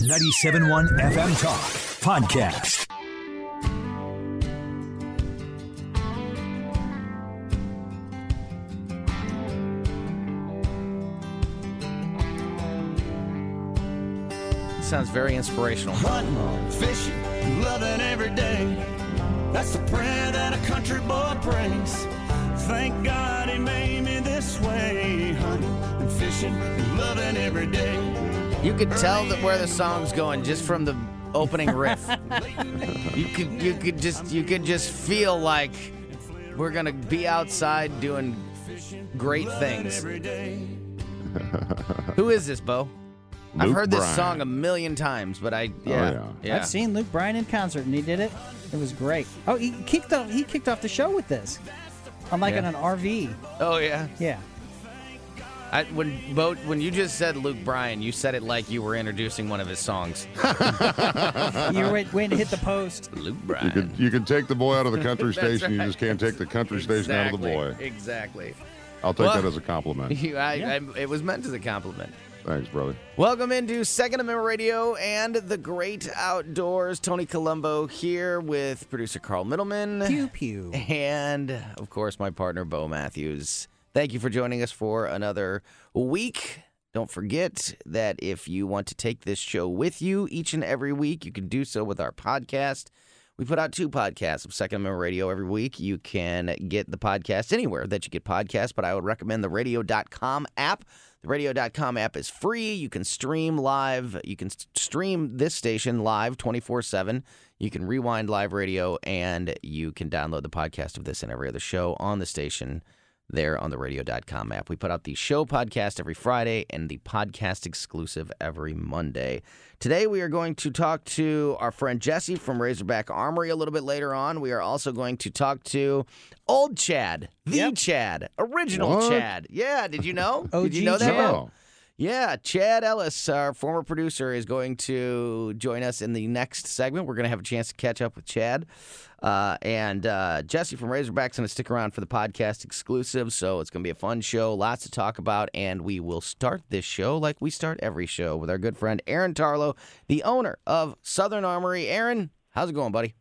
97.1 FM Talk Podcast. Sounds very inspirational. Hunting, fishing, loving every day. That's the prayer that a country boy prays. Thank God he made me this way. Hunting and fishing and loving every day. You could tell that where the song's going just from the opening riff. you could you could just you could just feel like we're gonna be outside doing great things. Who is this, Bo? I've Luke heard this Bryan. song a million times, but I oh, yeah, yeah. I've seen Luke Bryan in concert and he did it. It was great. Oh, he kicked off. He kicked off the show with this. I'm like Yeah. in an RV. Oh yeah. Yeah. I, when Bo, when you just said Luke Bryan, you said it like you were introducing one of his songs. You were wait- waiting to hit the post. Luke You Bryan. can you can take the boy out of the country That's station. You just can't take the country station out of the boy. Exactly. Exactly. I'll take Well- that as a compliment. You- I, Yeah. I, it was meant as a compliment. Thanks, brother. Welcome into Second Amendment Radio and the Great Outdoors. Tony Colombo here with producer Carl Middleman. Pew pew. And, of course, my partner, Bo Matthews. Thank you for joining us for another week. Don't forget that if you want to take this show with you each and every week, you can do so with our podcast. We put out two podcasts of Second Amendment Radio every week. You can get the podcast anywhere that you get podcasts, but I would recommend the radio.com app. The radio.com app is free. You can stream live. You can stream this station live 24 7. You can rewind live radio, and you can download the podcast of this and every other show on the station there on the radio.com app. We put out the show podcast every Friday and the podcast exclusive every Monday. Today, we are going to talk to our friend Jesse from Razorback Armory a little bit later on. We are also going to talk to old Chad, the Yep. Chad, original What? Chad. Yeah, did you know? Did you know that? Chad. Yeah, Chad Ellis, our former producer, is going to join us in the next segment. We're going to have a chance to catch up with Chad. Uh, and uh, Jesse from Razorback's going to stick around for the podcast exclusive. So it's going to be a fun show, lots to talk about. And we will start this show like we start every show with our good friend Aaron Tarlow, the owner of Southern Armory. Aaron, how's it going, buddy?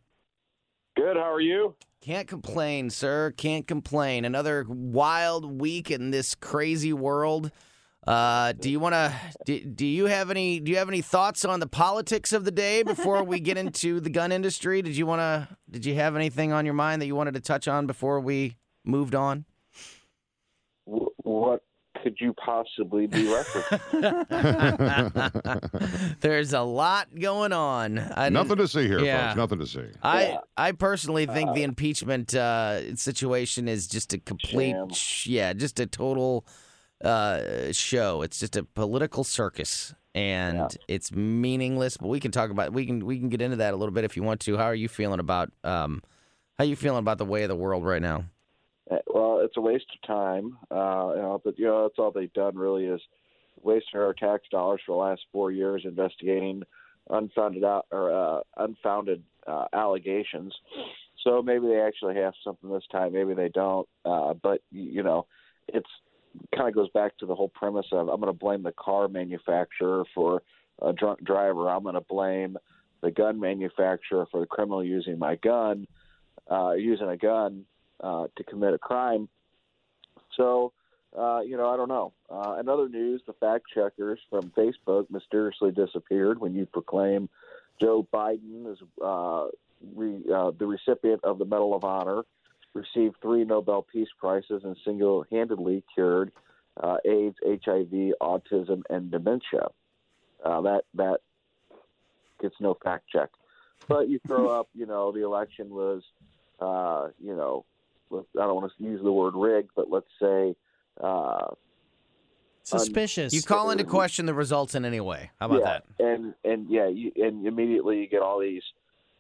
Good. How are you? Can't complain, sir. Can't complain. Another wild week in this crazy world. Uh, do you want to? Do, do you have any? Do you have any thoughts on the politics of the day before we get into the gun industry? Did you want to? Did you have anything on your mind that you wanted to touch on before we moved on? What could you possibly be referencing? There's a lot going on. I, Nothing to see here, Yeah. folks. Nothing to see. I Yeah. I personally think the impeachment uh, situation is just a complete Sham. sh- yeah, just a total uh, show. It's just a political circus, and Yeah. it's meaningless. But we can talk about we can we can get into that a little bit if you want to. How are you feeling about um, how you feeling about the way of the world right now? Uh, well, it's a waste of time. Uh, you know, but you know, that's all they've done really is wasting our tax dollars for the last four years investigating unfounded out or uh, unfounded uh, allegations. So maybe they actually have something this time. Maybe they don't. Uh, but you know, it's kind of goes back to the whole premise of I'm going to blame the car manufacturer for a drunk driver. I'm going to blame the gun manufacturer for the criminal using my gun, uh, using a gun uh, to commit a crime. So, uh, you know, I don't know. Uh, in other news, the fact checkers from Facebook mysteriously disappeared when you proclaim Joe Biden is uh, re, uh, the recipient of the Medal of Honor, received three Nobel Peace Prizes, and single-handedly cured uh, AIDS, HIV, autism, and dementia. Uh, that that gets no fact check. But you throw up, you know, the election was, uh, you know, I don't want to use the word rigged, but let's say uh, Suspicious. You call into question the results in any way. How about yeah, that? And and yeah, you, and immediately you get all these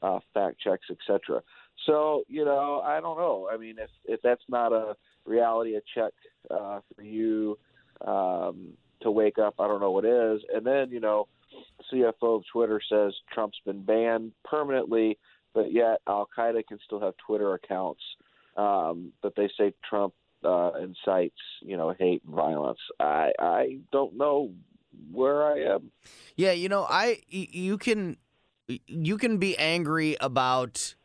uh, fact checks, etc. So you know, I don't know. I mean, if if that's not a reality a check uh, for you um, to wake up, I don't know what is. And then you know, CFO of Twitter says Trump's been banned permanently, but yet Al Qaeda can still have Twitter accounts. Um, but they say Trump uh, incites, you know, hate and violence. I I don't know where I am. Yeah, you know, I you can you can be angry about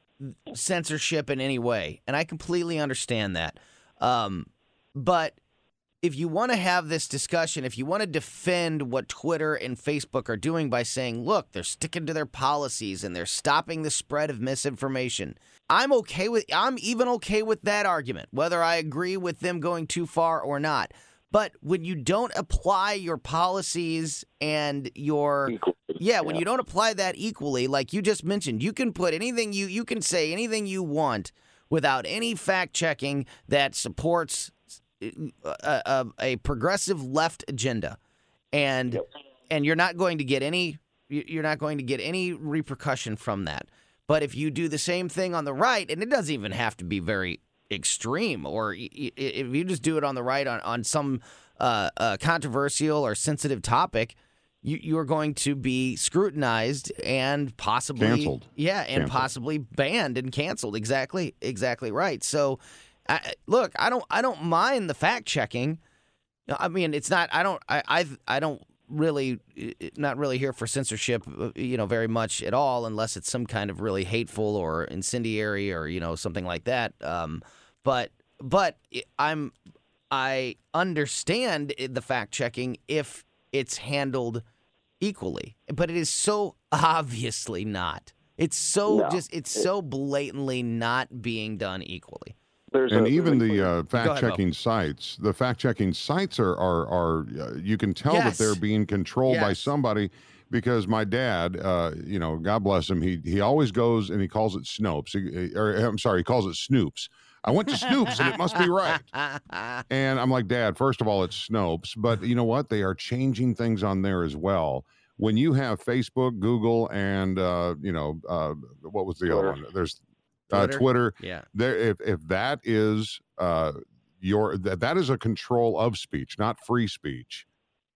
censorship in any way, and I completely understand that. Um, but if you want to have this discussion, if you want to defend what Twitter and Facebook are doing by saying, look, they're sticking to their policies and they're stopping the spread of misinformation, I'm okay with I'm even okay with that argument, whether I agree with them going too far or not. But when you don't apply your policies and your yeah, when you don't apply that equally, like you just mentioned, you can put anything you you can say anything you want without any fact checking that supports a, a, a progressive left agenda, and and you're not going to get any you're not going to get any repercussion from that. But if you do the same thing on the right, and it doesn't even have to be very extreme, or if you just do it on the right on on some uh, uh, controversial or sensitive topic, you you are going to be scrutinized and possibly Canceled. Yeah, and Canceled. possibly banned and canceled. Exactly, exactly right. So, I, look, I don't I don't mind the fact checking. I mean, it's not. I don't. I I, I don't really not really here for censorship. uh, You know, very much at all, unless it's some kind of really hateful or incendiary or you know something like that. Um, but but I'm I understand the fact checking if it's handled equally, but it is so obviously not. It's so No. just it's so blatantly not being done equally. There's and a, even there's the uh, fact-checking sites, the fact-checking sites are are are uh, you can tell Yes. that they're being controlled by somebody because my dad, uh, you know, God bless him, he he always goes and he calls it Snopes, He- or I'm sorry, he calls it Snoops. I went to Snoops and it must be right. And I'm like, Dad, first of all, it's Snopes, but you know what? They are changing things on there as well. When you have Facebook, Google, and uh, you know, uh, what was the other one? There's uh, Twitter? Twitter yeah. there if if that is uh your that, that is a control of speech not free speech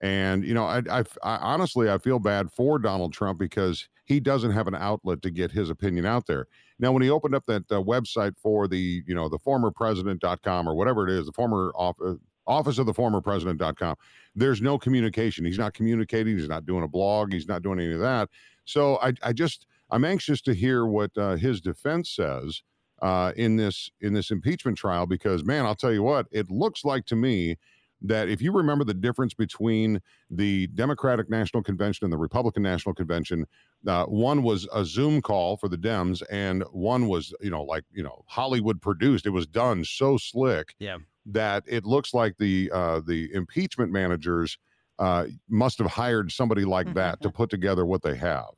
and you know I, I i honestly i feel bad for donald trump because he doesn't have an outlet to get his opinion out there. Now when he opened up that uh, website for the you know the former president.com or whatever it is the former office office of the former president.com there's no communication. He's not communicating. He's not doing a blog. He's not doing any of that. So i i just i'm anxious to hear what uh, his defense says uh, in this in this impeachment trial because man, I'll tell you what, it looks like to me that if you remember the difference between the Democratic National Convention and the Republican National Convention, uh, one was a Zoom call for the Dems, and one was you know like you know Hollywood produced. It was done so slick Yeah. that it looks like the uh, the impeachment managers uh, must have hired somebody like that to put together what they have.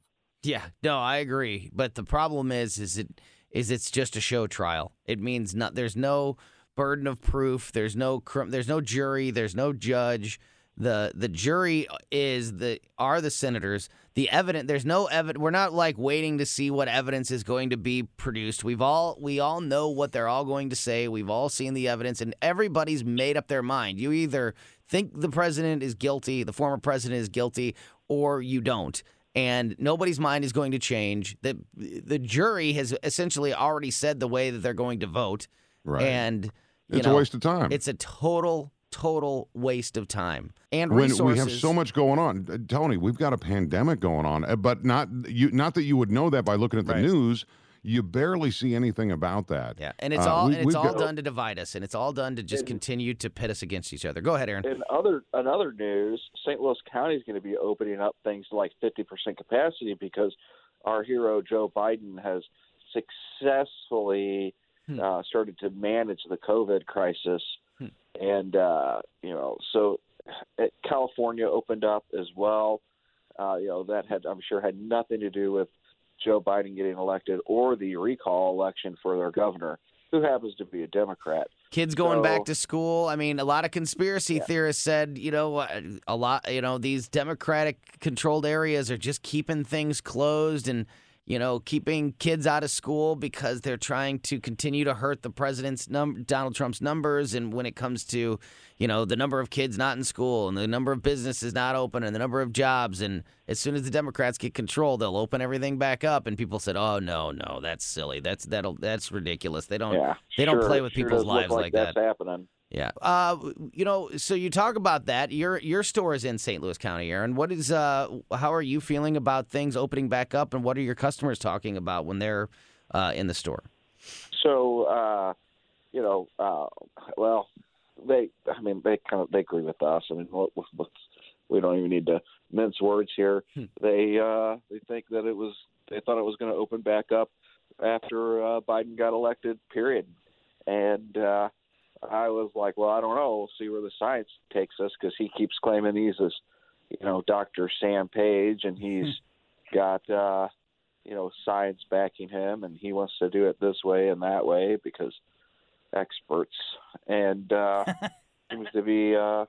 Yeah, no, I agree. But the problem is, is it is it's just a show trial. It means not. There's no burden of proof. There's no there's no jury. There's no judge. the The jury is the are the senators. The evidence. There's no evidence. We're not like waiting to see what evidence is going to be produced. We've all we all know what they're all going to say. We've all seen the evidence, and everybody's made up their mind. You either think the president is guilty, the former president is guilty, or you don't and nobody's mind is going to change. The the jury has essentially already said the way that they're going to vote, Right. and you it's know, a waste of time. It's a total total waste of time and when resources. we have so much going on, Uh, Tony, we've got a pandemic going on, uh, but not you. Not that you would know that by looking at the Right. news. You barely see anything about that. yeah, and it's Uh, all we- and it's all got- done to divide us, and it's all done to just And- continue to pit us against each other. Go ahead, Aaron. In other another news, St. Louis County is going to be opening up things to like 50% capacity because our hero Joe Biden has successfully Hmm. uh, started to manage the COVID crisis, Hmm. and uh, you know, so uh, California opened up as well. Uh, you know, that had I'm sure had nothing to do with Joe Biden getting elected or the recall election for their governor, who happens to be a Democrat. Kids going back to school. I mean, a lot of conspiracy theorists said, you know, uh, a lot, you know, these Democratic controlled areas are just keeping things closed and, you know, keeping kids out of school because they're trying to continue to hurt the president's num Donald Trump's numbers. And when it comes to, you know, the number of kids not in school and the number of businesses not open and the number of jobs. And as soon as the Democrats get control, they'll open everything back up. And people said, oh, no, no, that's silly. That's, that'll, that's ridiculous. They don't, Yeah, they don't play with sure people's lives like that. that's happening. Yeah. Uh, you know, so you talk about that. Your your store is in St. Louis County, Aaron. What is uh how are you feeling about things opening back up and what are your customers talking about when they're uh, in the store? So, uh, you know, uh, well, they, I mean, they kind of they agree with us. I mean, what, what, what's, we don't even need to mince words here. they uh, they think that it was they thought it was going to open back up after uh, Biden got elected. Period. And uh, I was like, well, I don't know. We'll see where the science takes us because he keeps claiming he's this, you know, Dr. Sam Page, and he's got. Uh, you know science backing him and he wants to do it this way and that way because experts and uh seems to be uh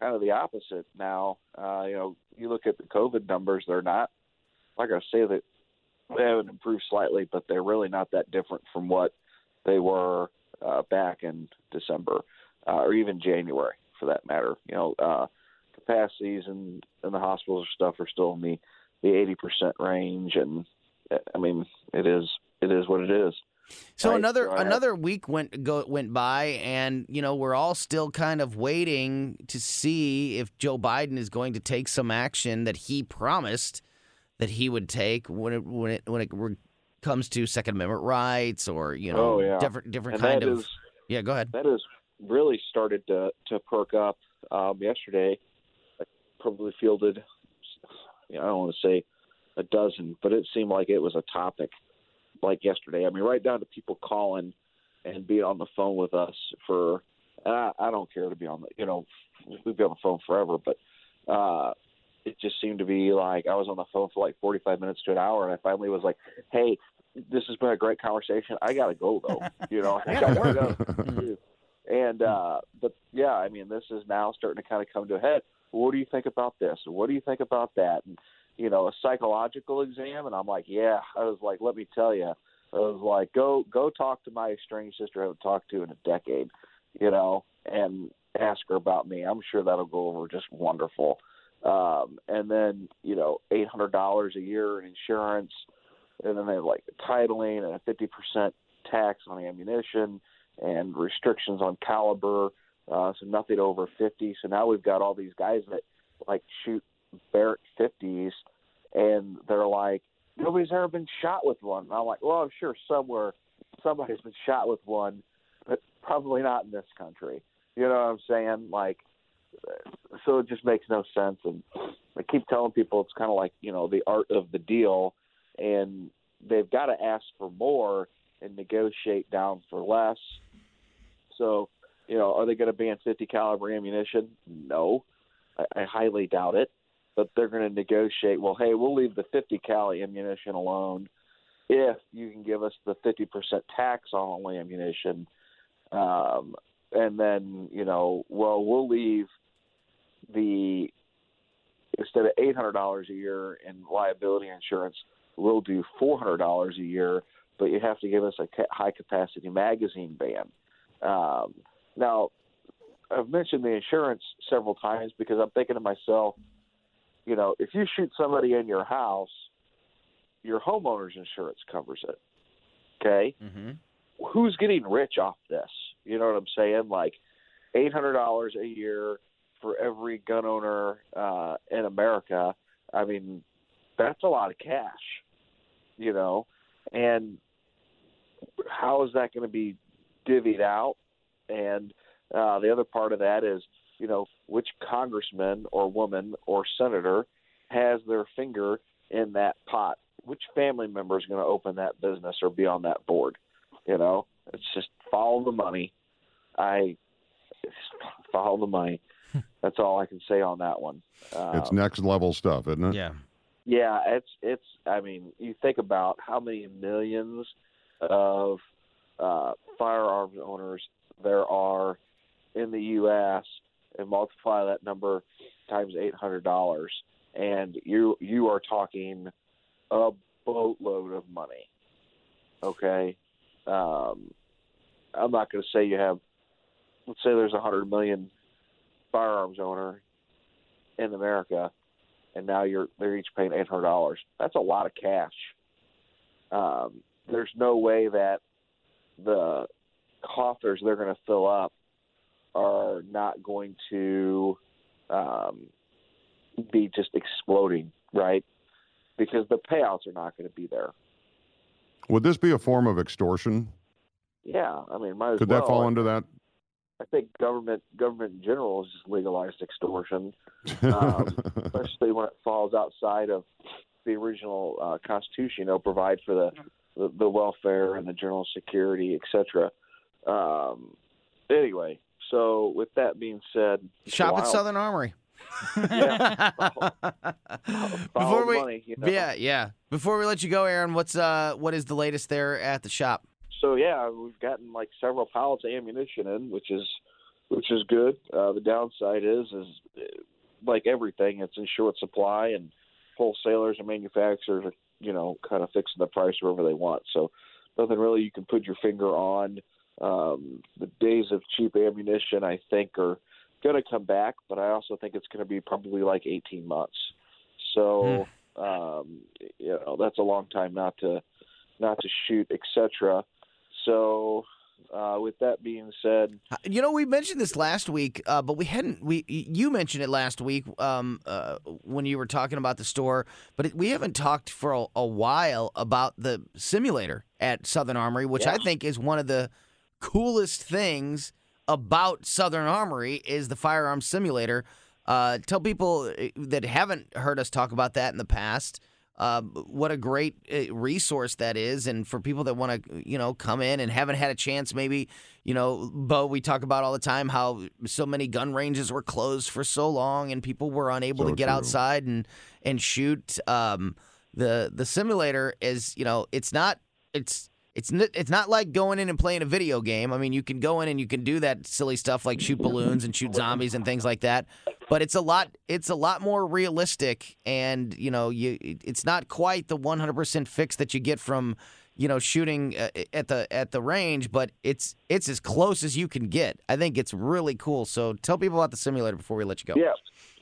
kind of the opposite now uh you know you look at the covid numbers they're not like i say that they haven't improved slightly but they're really not that different from what they were uh back in december uh, or even january for that matter. You know uh capacities in in the hospitals and stuff are still in the the eighty percent range, and I mean it is it is what it is. So Right, another so I have- another week went go went by, and you know we're all still kind of waiting to see if Joe Biden is going to take some action that he promised that he would take when it when it when it comes to Second Amendment rights or you know Oh, yeah. different different And kind of is- yeah. Go ahead. that has really started to to perk up. Um, yesterday, I probably fielded, you know, I don't want to say a dozen, but it seemed like it was a topic like yesterday. I mean, right down to people calling and being on the phone with us for. And I, I don't care to be on the, you know, we've been on the phone forever, but uh, it just seemed to be like I was on the phone for like 45 minutes to an hour, and I finally was like, "Hey, this has been a great conversation. I gotta go though. You know, I gotta go." And uh, but yeah, I mean, this is now starting to kind of come to a head. What do you think about this? What do you think about that? And you know, a psychological exam, and I'm like, yeah. I was like, let me tell you, I was like, go go talk to my estranged sister I haven't talked to in a decade, you know, and ask her about me. I'm sure that'll go over just wonderful. Um, and then you know, eight hundred dollars a year in insurance, and then they have like titling and a fifty percent tax on ammunition and restrictions on caliber, uh, so nothing over 50. So now we've got all these guys that like shoot Barrett 50s, and they're like, nobody's ever been shot with one. And I'm like, well, I'm sure somewhere somebody's been shot with one, but probably not in this country. You know what I'm saying? Like, so it just makes no sense. And I keep telling people it's kind of like you know the art of the deal, and they've got to ask for more and negotiate down for less. So, you know, are they going to ban 50 caliber ammunition? No, I, I highly doubt it. But they're going to negotiate. Well, hey, we'll leave the 50 cal ammunition alone if you can give us the 50% tax on all ammunition. Um, and then, you know, well, we'll leave the instead of $800 a year in liability insurance, we'll do $400 a year, but you have to give us a ca- high capacity magazine ban. Um, now, I've mentioned the insurance several times because I'm thinking to myself, you know, if you shoot somebody in your house, your homeowner's insurance covers it. Okay? Mm-hmm. who's getting rich off this? You know what I'm saying? Like eight hundred dollars a year for every gun owner uh, in America. I mean, that's a lot of cash. You know, and how is that going to be divvied out? And uh, the other part of that is, you know, which congressman or woman or senator has their finger in that pot? Which family member is going to open that business or be on that board? You know, it's just follow the money. I follow the money. That's all I can say on that one. it's Um, next level stuff, isn't it? Yeah. Yeah, it's it's. I mean, you think about how many millions of uh, firearms owners there are in the U.S. and multiply that number times eight hundred dollars, and you you are talking a boatload of money. Okay, um, I'm not going to say you have. Let's say there's a hundred million firearms owner in America, and now you're they're each paying eight hundred dollars. That's a lot of cash. Um, there's no way that the coffers they're going to fill up are not going to um, be just exploding, right? Because the payouts are not going to be there. Would this be a form of extortion? Yeah, I mean, might as Could well. that fall under that? I think government government in general has just legalized extortion, um, especially when it falls outside of the original uh, Constitution. You know, provide for the, the the welfare and the general security, etc. Um, anyway, so with that being said, Shop at. Southern Armory. Yeah. Before Follow we, money, you know? yeah, yeah. Before we let you go, Aaron, what's uh, what is the latest there at the shop? So yeah, we've gotten like several pallets of ammunition in, which is which is good. Uh, the downside is is like everything, it's in short supply, and wholesalers and manufacturers are you know kind of fixing the price wherever they want. So nothing really you can put your finger on. Um, the days of cheap ammunition, I think, are going to come back, but I also think it's going to be probably like 18 months. So um, you know that's a long time not to not to shoot, etc. So, uh, with that being said, You know, we mentioned this last week, uh, but we hadn't. We you mentioned it last week um, uh, when you were talking about the store, but it, we haven't talked for a, a while about the simulator at Southern Armory, which I think is one of the coolest things about Southern Armory is the firearm simulator. Uh, tell people uh, that haven't heard us talk about that in the past. Uh, what a great uh, resource that is, and for people that want to, you know, come in and haven't had a chance, maybe, you know, Bo, we talk about all the time how so many gun ranges were closed for so long, and people were unable So to get true. outside and and shoot. Um, the the simulator is, you know, it's not it's it's n- it's not like going in and playing a video game. I mean, you can go in and you can do that silly stuff like shoot balloons and shoot zombies and things like that. But it's a lot it's a lot more realistic and, you know, you it's not quite the 100% fix that you get from, you know, shooting uh, at the at the range, but it's it's as close as you can get. I think it's really cool. So tell people about the simulator before we let you go. yeah.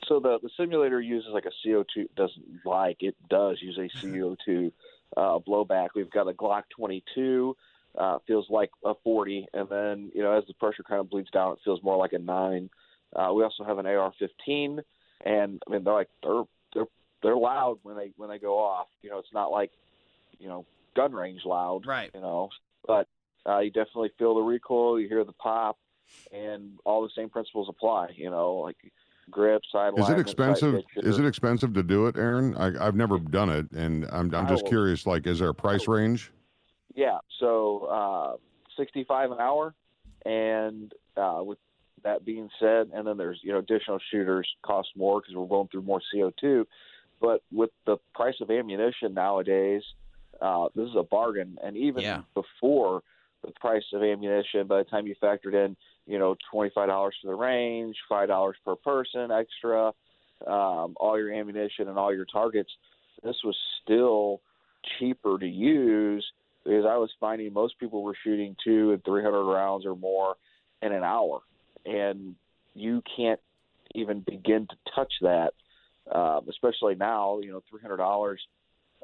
So the the simulator uses like a CO2 doesn't like it does use a CO2 uh, blowback. We've got a Glock 22. Uh, feels like a 40, and then you know as the pressure kind of bleeds down, it feels more like a nine. Uh, we also have an AR-15, and I mean they're like they're they're they're loud when they when they go off. You know, it's not like you know gun range loud. Right. You know, but uh, you definitely feel the recoil. You hear the pop, and all the same principles apply. You know, like grip, side Is it expensive? Is it expensive to do it, Aaron? I, I've never done it, and I'm I'm just curious. Like, is there a price range? Yeah, so uh, 65 an hour, and uh, with that being said, and then there's you know additional shooters cost more because we're going through more CO2. But with the price of ammunition nowadays, uh, this is a bargain. And even Yeah. before the price of ammunition, by the time you factored in, you know, twenty five dollars for the range, five dollars per person extra, um, all your ammunition and all your targets, this was still cheaper to use because I was finding most people were shooting two and three hundred rounds or more in an hour, and you can't even begin to touch that, um, especially now. You know, three hundred dollars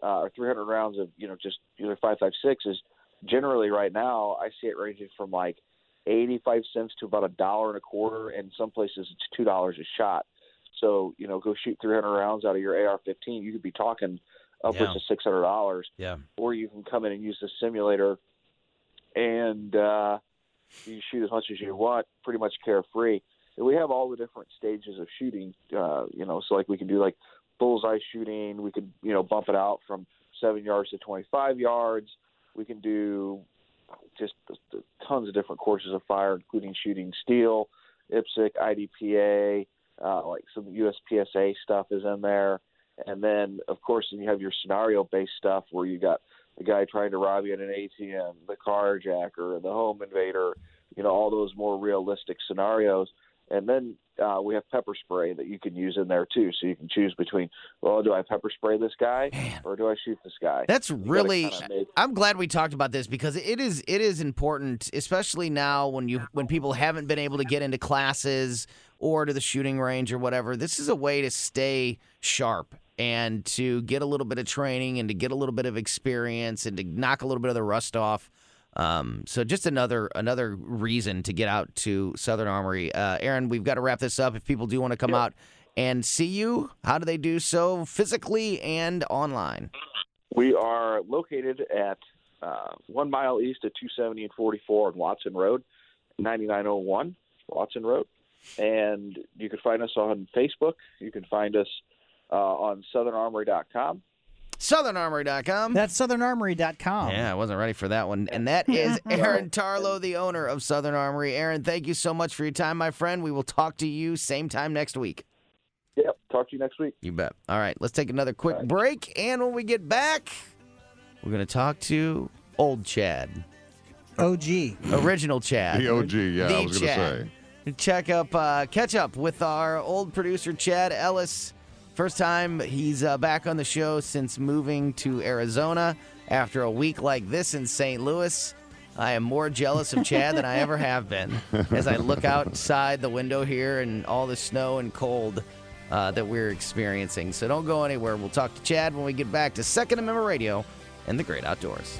uh, or three hundred rounds of you know just either five five six is generally right now I see it ranging from like eighty five cents to about a dollar and a quarter, and some places it's two dollars a shot. So you know, go shoot three hundred rounds out of your AR-15, you could be talking upwards Yeah. of six hundred dollars Yeah. or you can come in and use the simulator and uh, you shoot as much as you want, pretty much carefree. And we have all the different stages of shooting, uh, you know, so like we can do like bullseye shooting, we could, you know, bump it out from seven yards to 25 yards. We can do just tons of different courses of fire, including shooting steel, IPSC, IDPA, uh, like some USPSA stuff is in there. And then, of course, then you have your scenario-based stuff where you got the guy trying to rob you at an ATM, the carjacker, the home invader, you know all those more realistic scenarios. And then uh, we have pepper spray that you can use in there too, so you can choose between. Well, do I pepper spray this guy or do I shoot this guy? That's You really. make- I'm glad we talked about this because it is it is important, especially now when you when people haven't been able to get into classes or to the shooting range or whatever. This is a way to stay sharp and to get a little bit of training and to get a little bit of experience and to knock a little bit of the rust off. Um, so just another another reason to get out to Southern Armory. Uh, Aaron, we've got to wrap this up. If people do want to come out and see you, how do they do so physically and online? We are located at uh, one mile east of 270 and 44 on Watson Road, 9901 Watson Road. And you can find us on Facebook. You can find us uh, on SouthernArmory.com. SouthernArmory.com. That's southernarmory.com. Yeah, I wasn't ready for that one. And that is Aaron Tarlow, the owner of Southern Armory. Aaron, thank you so much for your time, my friend. We will talk to you same time next week. Yep. Talk to you next week. You bet. All right, let's take another quick break. And when we get back, we're going to talk to old Chad, OG. original Chad. The OG, yeah, The I was going to say. Check up, uh, catch up with our old producer, Chad Ellis. First time he's uh, back on the show since moving to Arizona after a week like this in St. Louis. I am more jealous of Chad than I ever have been as I look outside the window here and all the snow and cold uh, that we're experiencing. So don't go anywhere. We'll talk to Chad when we get back to Second Amendment Radio and the Great Outdoors.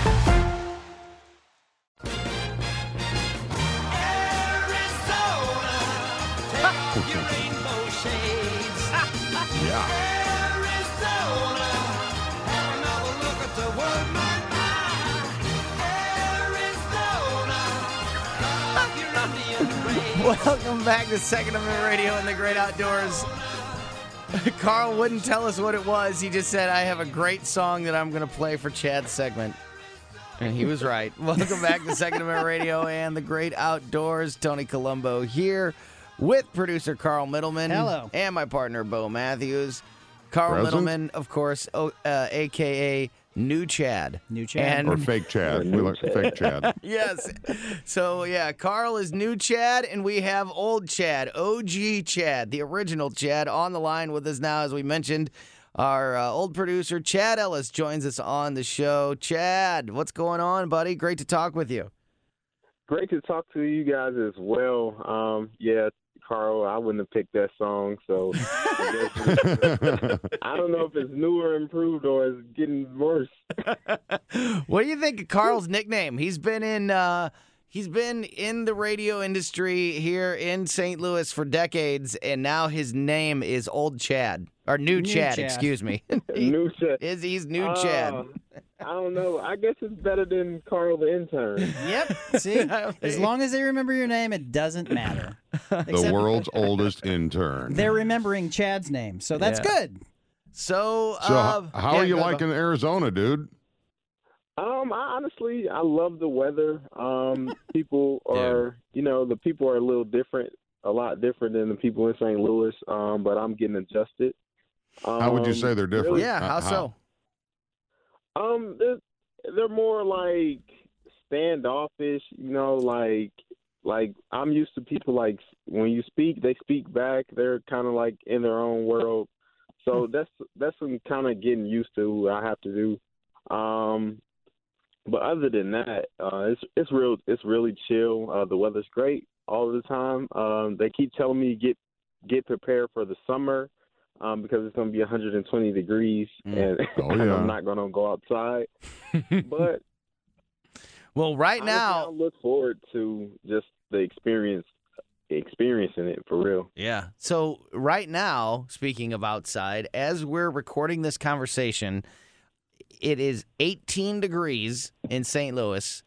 Yeah. Welcome back to Second Amendment Radio and the Great Outdoors. Carl wouldn't tell us what it was. He just said, I have a great song that I'm going to play for Chad's segment. And he was right. Welcome back to Second Amendment Radio and the Great Outdoors. Tony Colombo here with producer Carl Middleman. Hello. And my partner, Bo Matthews. Carl Present. Middleman, of course, oh, uh, a.k.a. New Chad. New Chad. And Or fake Chad. We look fake Chad. yes. So yeah, Carl is new Chad, and we have old Chad, OG Chad, the original Chad, on the line with us now. As we mentioned, our uh, old producer Chad Ellis joins us on the show. Chad, what's going on, buddy? Great to talk with you. Great to talk to you guys as well. Um, yeah, Carl, I wouldn't have picked that song, so I, I don't know if it's new or improved or it's getting worse. what do you think of Carl's nickname? He's been in. Uh, He's been in the radio industry here in St. Louis for decades, and now his name is Old Chad or New, New Chad, Chad. Excuse me. new shit. is he's New Chad? I don't know. I guess it's better than Carl the intern. Yep. See, as long as they remember your name, it doesn't matter. The Except world's oldest intern. They're remembering Chad's name, so that's Yeah. good. So, So, uh, h- how yeah, are you go- liking Arizona, dude? Um, I honestly, I love the weather. Um, people are, you know, the people are a little different, a lot different than the people in St. Louis. Um, but I'm getting adjusted. Um, How would you say they're different? Yeah, Uh, how so? Um, they're, they're more like standoffish, you know, like like I'm used to people like when you speak, they speak back. They're kind of like in their own world. So that's that's some kind of getting used to. I have to do. Um, but other than that, uh, it's it's real. It's really chill. Uh, the weather's great all the time. Um, they keep telling me get get prepared for the summer um, because it's going to be 120 degrees, Mm. and, Oh, yeah. I'm not going to go outside. but Well, right now, I look forward to just the experience, experiencing it for real. yeah. So right now, speaking of outside, as we're recording this conversation, it is 18 degrees in St. Louis,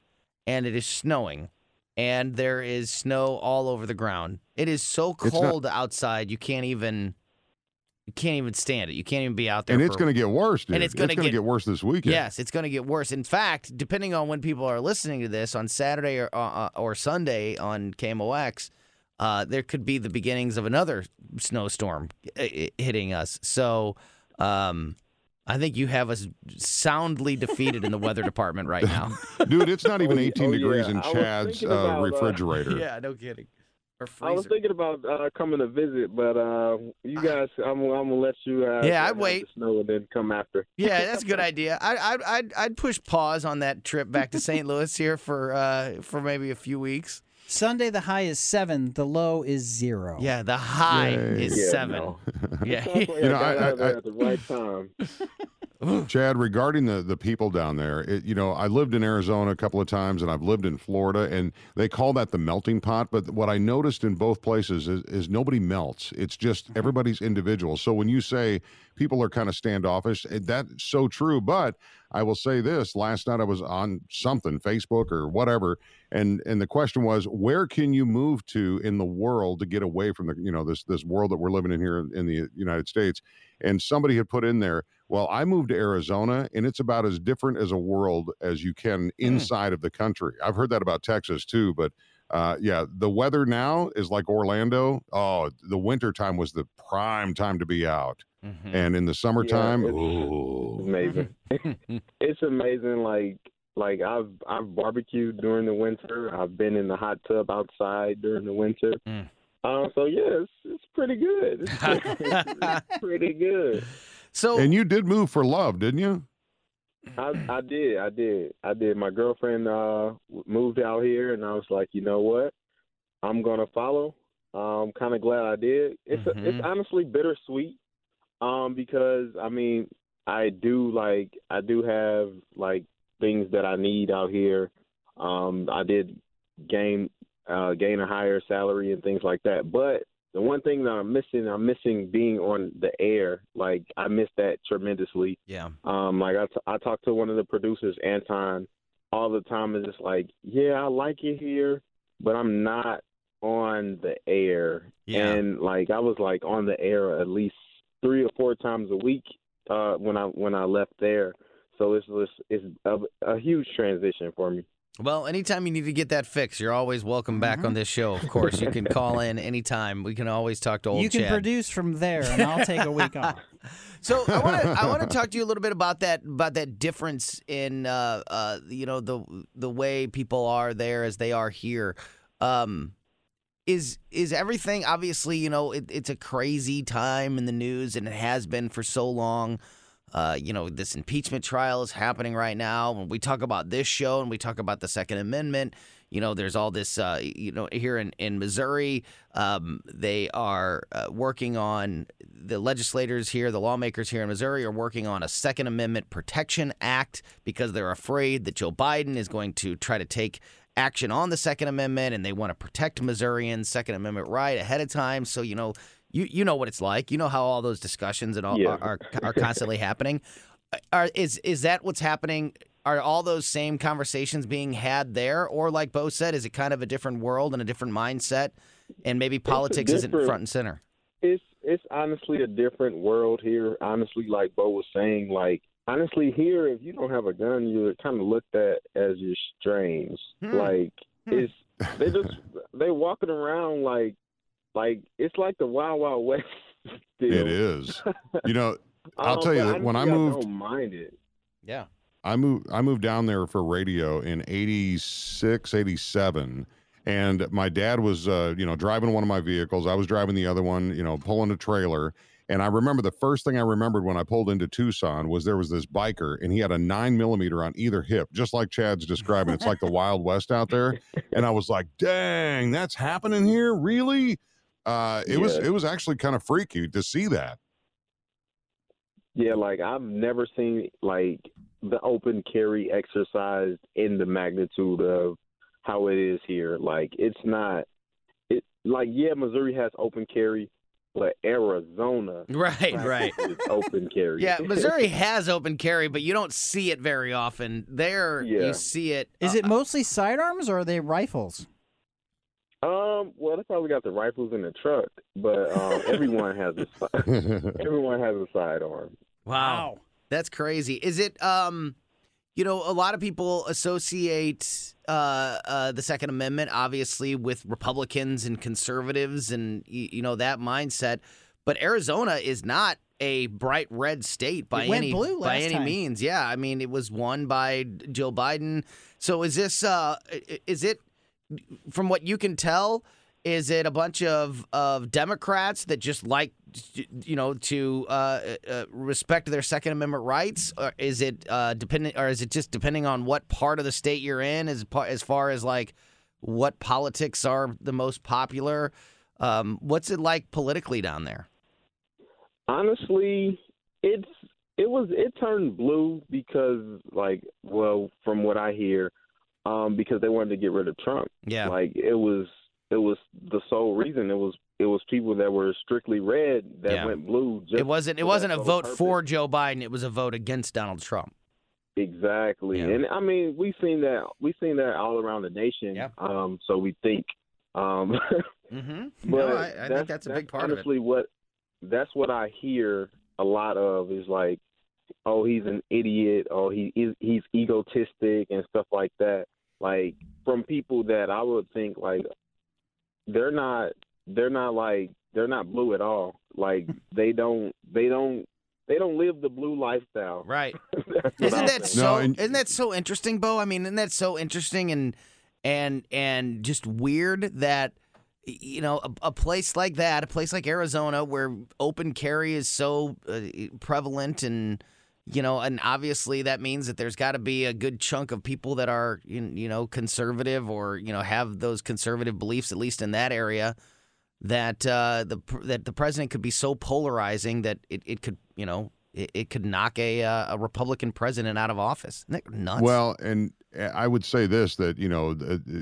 and it is snowing, and there is snow all over the ground. It is so It's not- cold outside you can't even you can't even stand it. You can't even be out there. and it's going to get worse, dude. And it's gonna gonna get- worse this weekend. Yes, it's going to get worse. In fact, depending on when people are listening to this on Saturday or uh, or Sunday on KMOX, uh, there could be the beginnings of another snowstorm uh, hitting us. So, um, I think you have us soundly defeated in the weather department right now. dude. It's not even Oh, 18 oh, degrees yeah. in Chad's thinking uh, about, uh, refrigerator. yeah, no kidding. Or I was thinking about uh, coming to visit, but uh, you guys, I'm, I'm gonna let you. Uh, Yeah, I'd wait. The snow and then come after. Yeah, that's a good idea. I, I, I'd, I'd push pause on that trip back to St. Louis here for uh, for maybe a few weeks. Sunday, the high is seven. The low is zero. Yeah, the high Yay. is Yeah, seven. no. Yeah, You know, I got I- I- at the right time. Chad, regarding the the people down there, it, you know, I lived in Arizona a couple of times, and I've lived in Florida, and they call that the melting pot. But what I noticed in both places is, is nobody melts. It's just everybody's individual. So when you say people are kind of standoffish, eh, that's so true. But I will say this: last night I was on something, Facebook or whatever, and and the question was, where can you move to in the world to get away from the you know this this world that we're living in here in the United States? And somebody had put in there, well, I moved to Arizona, and it's about as different as a world as you can inside of the country. I've heard that about Texas too, but uh, yeah, the weather now is like Orlando. Oh, the winter time was the prime time to be out, Mhm. and in the summertime, it's- ooh. Amazing. it's amazing. Like like I've I've barbecued during the winter. I've been in the hot tub outside during the winter. Mm. Uh, so yeah, it's, it's pretty good. It's it's pretty good. So and you did move for love, didn't you? I I did, I did, I did. My girlfriend uh moved out here, and I was like, you know what, I'm gonna follow. I'm kind of glad I did. It's Mhm. it's honestly bittersweet, um, because I mean, I do like I do have like things that I need out here. Um, I did gain uh gain a higher salary and things like that, but the one thing that I'm missing, I'm missing being on the air. Like I miss that tremendously. yeah, Um, like I, t- I talked to one of the producers, Anton, all the time, and it's like, yeah, I like it here, but I'm not on the air. Yeah. And like I was like on the air at least three or four times a week uh, when I when I left there. So it's it's, it's a, a huge transition for me. Well, anytime you need to get that fixed, you're always welcome back on this show. Of course, you can call in anytime. We can always talk to old you can Chad. produce from there, and I'll take a week off. So I want to I want to talk to you a little bit about that about that difference in uh, uh, you know the the way people are there as they are here. Um, is is everything obviously you know it, it's a crazy time in the news and it has been for so long. Uh, you know this impeachment trial is happening right now. When we talk about this show and we talk about the Second Amendment, you know there's all this. Uh, you know here in in Missouri, um, they are uh, working on the legislators here, the lawmakers here in Missouri are working on a Second Amendment Protection Act because they're afraid that Joe Biden is going to try to take action on the Second Amendment and they want to protect Missourians' Second Amendment right ahead of time. So, you know, you, you know what it's like. You know how all those discussions and all Yeah. are, are, are constantly happening. Are, is, is that what's happening? Are all those same conversations being had there? Or, like Bo said, is it kind of a different world and a different mindset? And maybe politics isn't front and center. it's it's honestly a different world here. Honestly, like Bo was saying, like honestly here, if you don't have a gun, you're kind of looked at as you're strange. Hmm. Like it's they just they walking around like like it's like the Wild Wild West. Still. It is. You know, I'll tell you that when I honestly, moved- don't mind it. Yeah. I moved I moved down there for radio in 86, 87 and my dad was uh, you know driving one of my vehicles. I was driving the other one, you know, pulling a trailer. And I remember the first thing I remembered when I pulled into Tucson was there was this biker and he had a nine millimeter on either hip, just like Chad's describing. It's like the Wild West out there. And I was like, dang, that's happening here? Really? Uh, it was it was actually kind of freaky to see that. Yeah, like I've never seen like the open carry exercised in the magnitude of how it is here. Like it's not it like yeah, Missouri has open carry, but Arizona Right, right. open carry. Yeah, Missouri has open carry, but you don't see it very often. There, Yeah. you see it. Is uh, it mostly sidearms or are they rifles? Um, well, they probably got the rifles in the truck, but um, everyone has a si- everyone has a sidearm. Wow. That's crazy. Is it um you know, a lot of people associate uh, uh, the Second Amendment obviously with Republicans and conservatives and y- you know that mindset, but Arizona is not a bright red state by any by any time. means. Yeah, I mean it was won by Joe Biden. So is this uh is it from what you can tell is it a bunch of, of Democrats that just like, you know, to uh, uh, respect their Second Amendment rights? Or is it uh, depending, or is it just depending on what part of the state you're in, as as far as like what politics are the most popular? Um, what's it like politically down there? Honestly, it's it was it turned blue because like well from what I hear, um, because they wanted to get rid of Trump. Yeah, Like it was it was the sole reason. It was it was people that were strictly red that Yeah. went blue. It wasn't. It wasn't a vote purpose. for Joe Biden. It was a vote against Donald Trump. Exactly, Yeah. and I mean we've seen that we've seen that all around the nation. Yeah. Um, so we think. Um, Mm-hmm. but no, I, I think that's a big part of it. honestly what that's what I hear a lot of is like, oh, he's an idiot, oh, he is he's egotistic and stuff like that. Like from people that I would think like they're not they're not like they're not blue at all. Like they don't they don't they don't live the blue lifestyle. Right. That's what Isn't that so? No, and- isn't that so interesting, Bo? I mean, isn't that so interesting and and and just weird that you know a, a place like that, a place like Arizona, where open carry is so uh, prevalent and you know, and obviously that means that there's got to be a good chunk of people that are you know conservative or you know have those conservative beliefs at least in that area. That uh, the that the president could be so polarizing that it, it could you know it, it could knock a uh, a Republican president out of office. Isn't that nuts? Well, and uh, I would say this that you know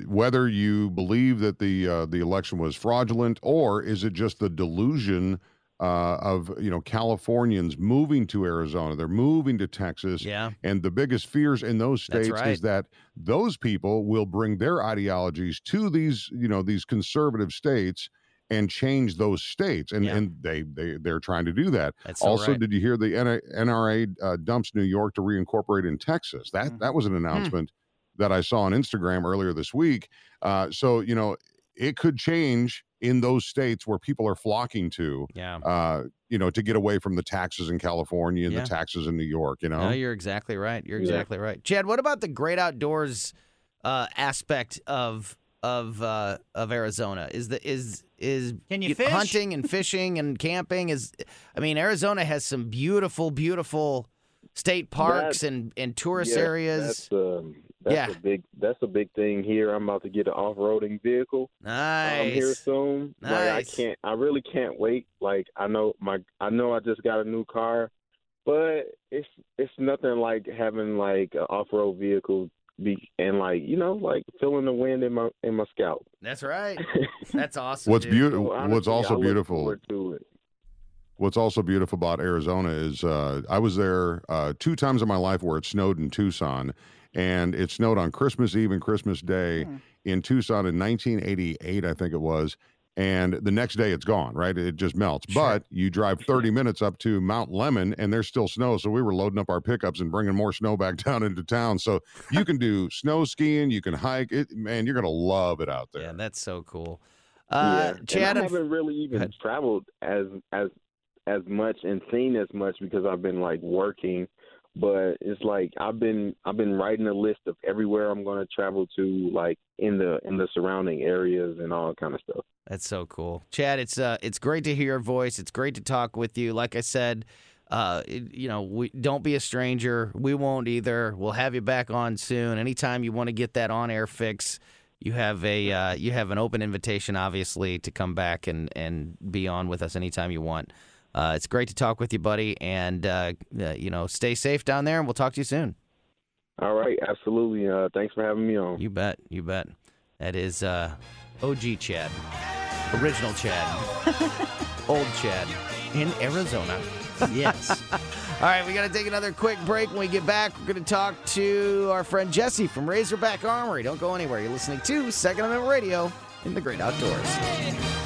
whether you believe that the uh, the election was fraudulent or is it just the delusion uh, of you know Californians moving to Arizona, they're moving to Texas, yeah, and the biggest fears in those states right. is that those people will bring their ideologies to these you know these conservative states and change those states, and Yeah. and they they they're trying to do that. that's Also, right. did you hear the NRA uh, dumps New York to reincorporate in Texas? That Mm-hmm. that was an announcement that I saw on Instagram earlier this week. Uh, so you know, it could change in those states where people are flocking to. yeah. Uh, you know, to get away from the taxes in California and Yeah. the taxes in New York. You know, No, you're exactly right. You're Yeah. exactly right. Chad, what about the great outdoors uh, aspect of of uh, of Arizona? Is the is is Can you fish? hunting and fishing and camping? Is I mean, Arizona has some beautiful, beautiful state parks That- and and tourist Yeah, areas. That's, um, that's Yeah. a big that's a big thing here. I'm about to get an off roading vehicle. Nice. Um, here Nice. soon. Like I can't, I really can't wait. Like I know my, I know I just got a new car, but it's it's nothing like having like an off road vehicle be and like you know like feeling the wind in my in my scalp. That's right. That's awesome. what's beautiful? So what's also beautiful? forward to it. What's also beautiful about Arizona is uh, I was there uh, two times in my life where it snowed in Tucson, and it snowed on Christmas Eve and Christmas Day Hmm. in Tucson in 1988, I think it was. And the next day it's gone, right? It just melts. Sure. But you drive 30 minutes up to Mount Lemmon and there's still snow. So we were loading up our pickups and bringing more snow back down into town. So you can do snow skiing, you can hike it. Man, you're going to love it out there. Yeah, that's so cool. Uh, yeah. Chad, and I haven't really even traveled as as as much and seen as much because I've been like working. But it's like I've been I've been writing a list of everywhere I'm going to travel to, like in the in the surrounding areas and all kind of stuff. That's so cool, Chad. It's uh, it's great to hear your voice. It's great to talk with you. Like I said, uh, it- you know, we don't be a stranger. We won't either. We'll have you back on soon. Anytime you want to get that on air fix, you have a uh, you have an open invitation, obviously, to come back and and be on with us anytime you want. Uh, it's great to talk with you, buddy, and uh, uh, you know, stay safe down there, and we'll talk to you soon. All right, absolutely. Uh, thanks for having me on. You bet. You bet. That is uh, OG Chad. Original Chad. old Chad in Arizona. Yes. All right, we got to take another quick break. When we get back, we're going to talk to our friend Jesse from Razorback Armory. Don't go anywhere. You're listening to Second Amendment Radio in the Great Outdoors.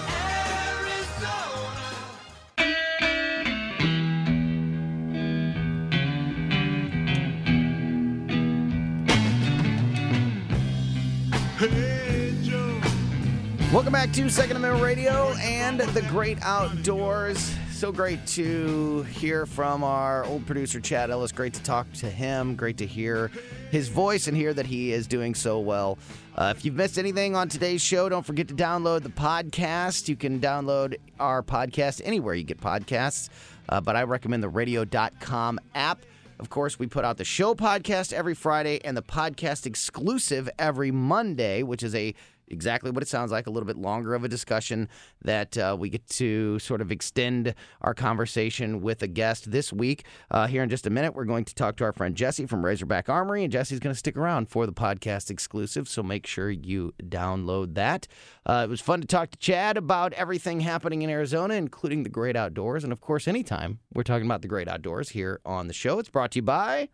Welcome back to Second Amendment Radio and the Great Outdoors. So great to hear from our old producer, Chad Ellis. Great to talk to him. Great to hear his voice and hear that he is doing so well. Uh, if you've missed anything on today's show, don't forget to download the podcast. You can download our podcast anywhere you get podcasts, uh, but I recommend the radio.com app. Of course, we put out the show podcast every Friday and the podcast exclusive every Monday, which is a exactly what it sounds like a little bit longer of a discussion that uh, we get to sort of extend our conversation with a guest this week. Uh, here in just a minute, we're going to talk to our friend Jesse from Razorback Armory, and Jesse's going to stick around for the podcast exclusive, so make sure you download that. Uh, it was fun to talk to Chad about everything happening in Arizona, including the great outdoors. And of course, anytime we're talking about the great outdoors here on the show, it's brought to you by.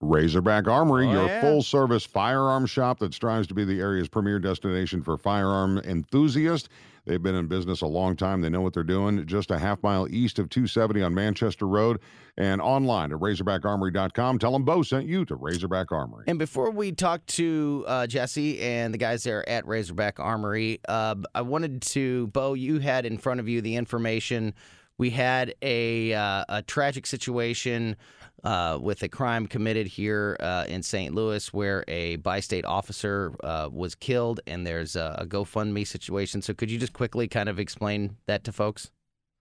Razorback Armory, Oh, your yeah. full service firearm shop that strives to be the area's premier destination for firearm enthusiasts. They've been in business a long time. They know what they're doing. Just a half mile east of 270 on Manchester Road and online at razorbackarmory.com. Tell them Bo sent you to Razorback Armory. And before we talk to uh, Jesse and the guys there at Razorback Armory, uh, I wanted to, Bo, you had in front of you the information. We had a, uh, a tragic situation uh, with a crime committed here uh, in St. Louis where a bi state officer uh, was killed, and there's a, a GoFundMe situation. So, could you just quickly kind of explain that to folks?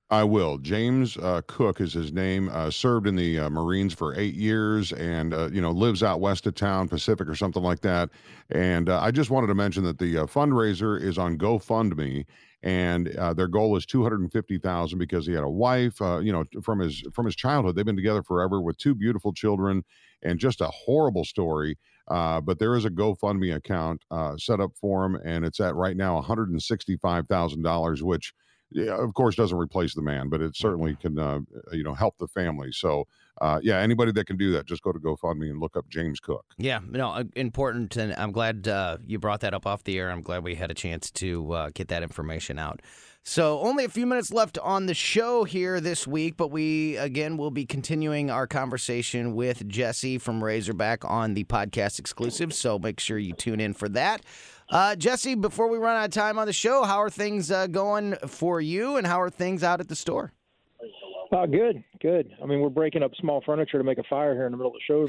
I will. James uh, Cook is his name. Uh, served in the uh, Marines for eight years, and uh, you know lives out west of town, Pacific or something like that. And uh, I just wanted to mention that the fundraiser is on GoFundMe, and uh, their goal is two hundred and fifty thousand because he had a wife. Uh, you know, from his from his childhood, they've been together forever with two beautiful children, and just a horrible story. Uh, but there is a GoFundMe account uh, set up for him, and it's at right now one hundred and sixty-five thousand dollars, which yeah, of course doesn't replace the man, but it certainly can uh, you know help the family. So uh, yeah, anybody that can do that, just go to GoFundMe and look up James Cook. Yeah, no, uh, important, and I'm glad uh, you brought that up off the air. I'm glad we had a chance to uh, get that information out. So, only a few minutes left on the show here this week, but we again will be continuing our conversation with Jesse from Razorback on the podcast exclusive. So, make sure you tune in for that. Uh, Jesse, before we run out of time on the show, how are things uh, going for you, and how are things out at the store? Oh, good, good. I mean, we're breaking up small furniture to make a fire here in the middle of the show.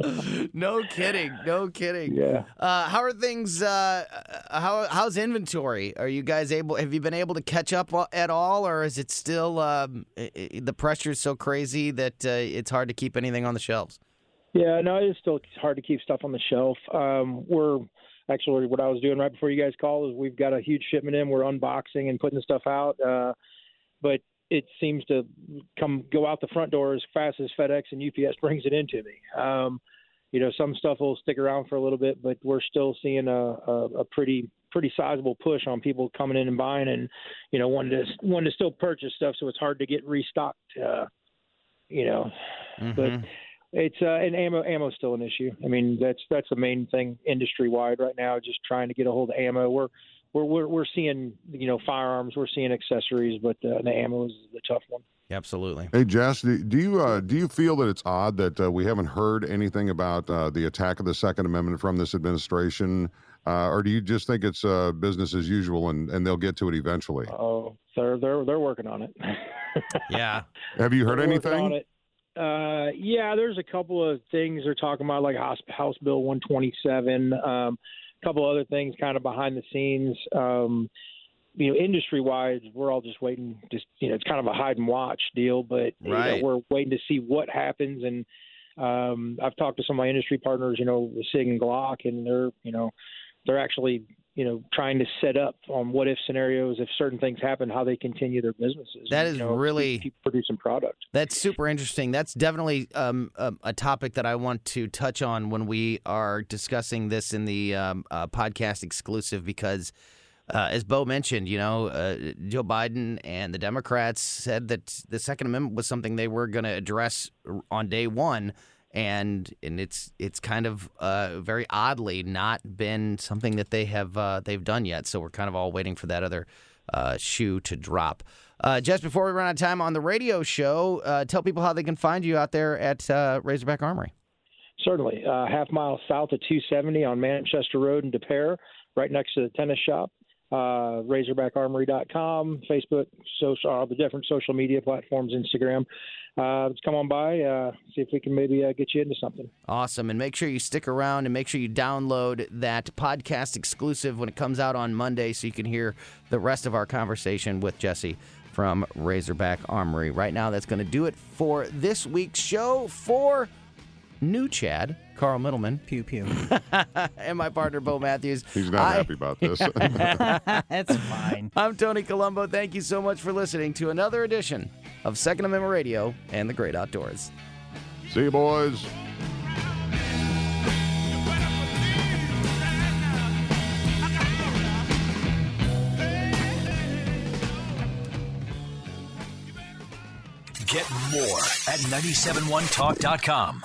no kidding, no kidding. yeah. Uh, how are things? Uh, how how's inventory? Are you guys able? Have you been able to catch up at all, or is it still um, the pressure is so crazy that uh, it's hard to keep anything on the shelves? Yeah, no, it's still hard to keep stuff on the shelf. Um, we're actually what I was doing right before you guys called is we've got a huge shipment in. We're unboxing and putting stuff out, uh, but it seems to come go out the front door as fast as FedEx and UPS brings it into me. Um, you know, some stuff will stick around for a little bit, but we're still seeing a, a, a pretty pretty sizable push on people coming in and buying and you know wanting to wanting to still purchase stuff. So it's hard to get restocked. Uh, you know, but Mhm. It's uh, and ammo ammo's still an issue. I mean, that's that's the main thing industry wide right now. Just trying to get a hold of ammo. We're we're we're, we're seeing you know firearms, we're seeing accessories, but uh, the ammo is the tough one. Absolutely. Hey Jess, do, do you uh, do you feel that it's odd that uh, we haven't heard anything about uh, the attack of the Second Amendment from this administration, uh, or do you just think it's uh, business as usual and, and they'll get to it eventually? Oh, they're they're they're working on it. Yeah. Have you heard They're working on anything? Uh, yeah, there's a couple of things they're talking about, like House, House Bill 127. Um, a couple other things, kind of behind the scenes. Um, you know, industry wise, we're all just waiting. Just you know, it's kind of a hide and watch deal, but you know, we're waiting to see what happens. And um, I've talked to some of my industry partners, you know, Sig and Glock, and they're you know, they're actually you know trying to set up on what if scenarios if certain things happen, how they continue their businesses. that is you know, really- keep, keep producing product. That's super interesting. That's definitely um, um, a topic that I want to touch on when we are discussing this in the um, uh, podcast exclusive because uh, as Bo mentioned, you know, uh, Joe Biden and the Democrats said that the Second Amendment was something they were going to address on day one, and and it's it's kind of uh, very oddly not been something that they have uh, they've done yet. So we're kind of all waiting for that other uh, shoe to drop. Uh, just before we run out of time on the radio show, uh, tell people how they can find you out there at uh, Razorback Armory. Certainly, half mile south of 270 on Manchester Road in Des Peres, right next to the tennis shop. Uh, RazorbackArmory.com, Facebook, social, all the different social media platforms, Instagram. Uh, let's come on by, uh, see if we can maybe uh, get you into something. Awesome. And make sure you stick around and make sure you download that podcast exclusive when it comes out on Monday so you can hear the rest of our conversation with Jesse from Razorback Armory. Right now, that's going to do it for this week's show for new Chad, Carl Middleman. Pew pew. and my partner, Bo Matthews. He's not I- happy about this. That's fine. I'm Tony Colombo. Thank you so much for listening to another edition of Second Amendment Radio and the Great Outdoors. See you, boys. Get more at 971talk.com.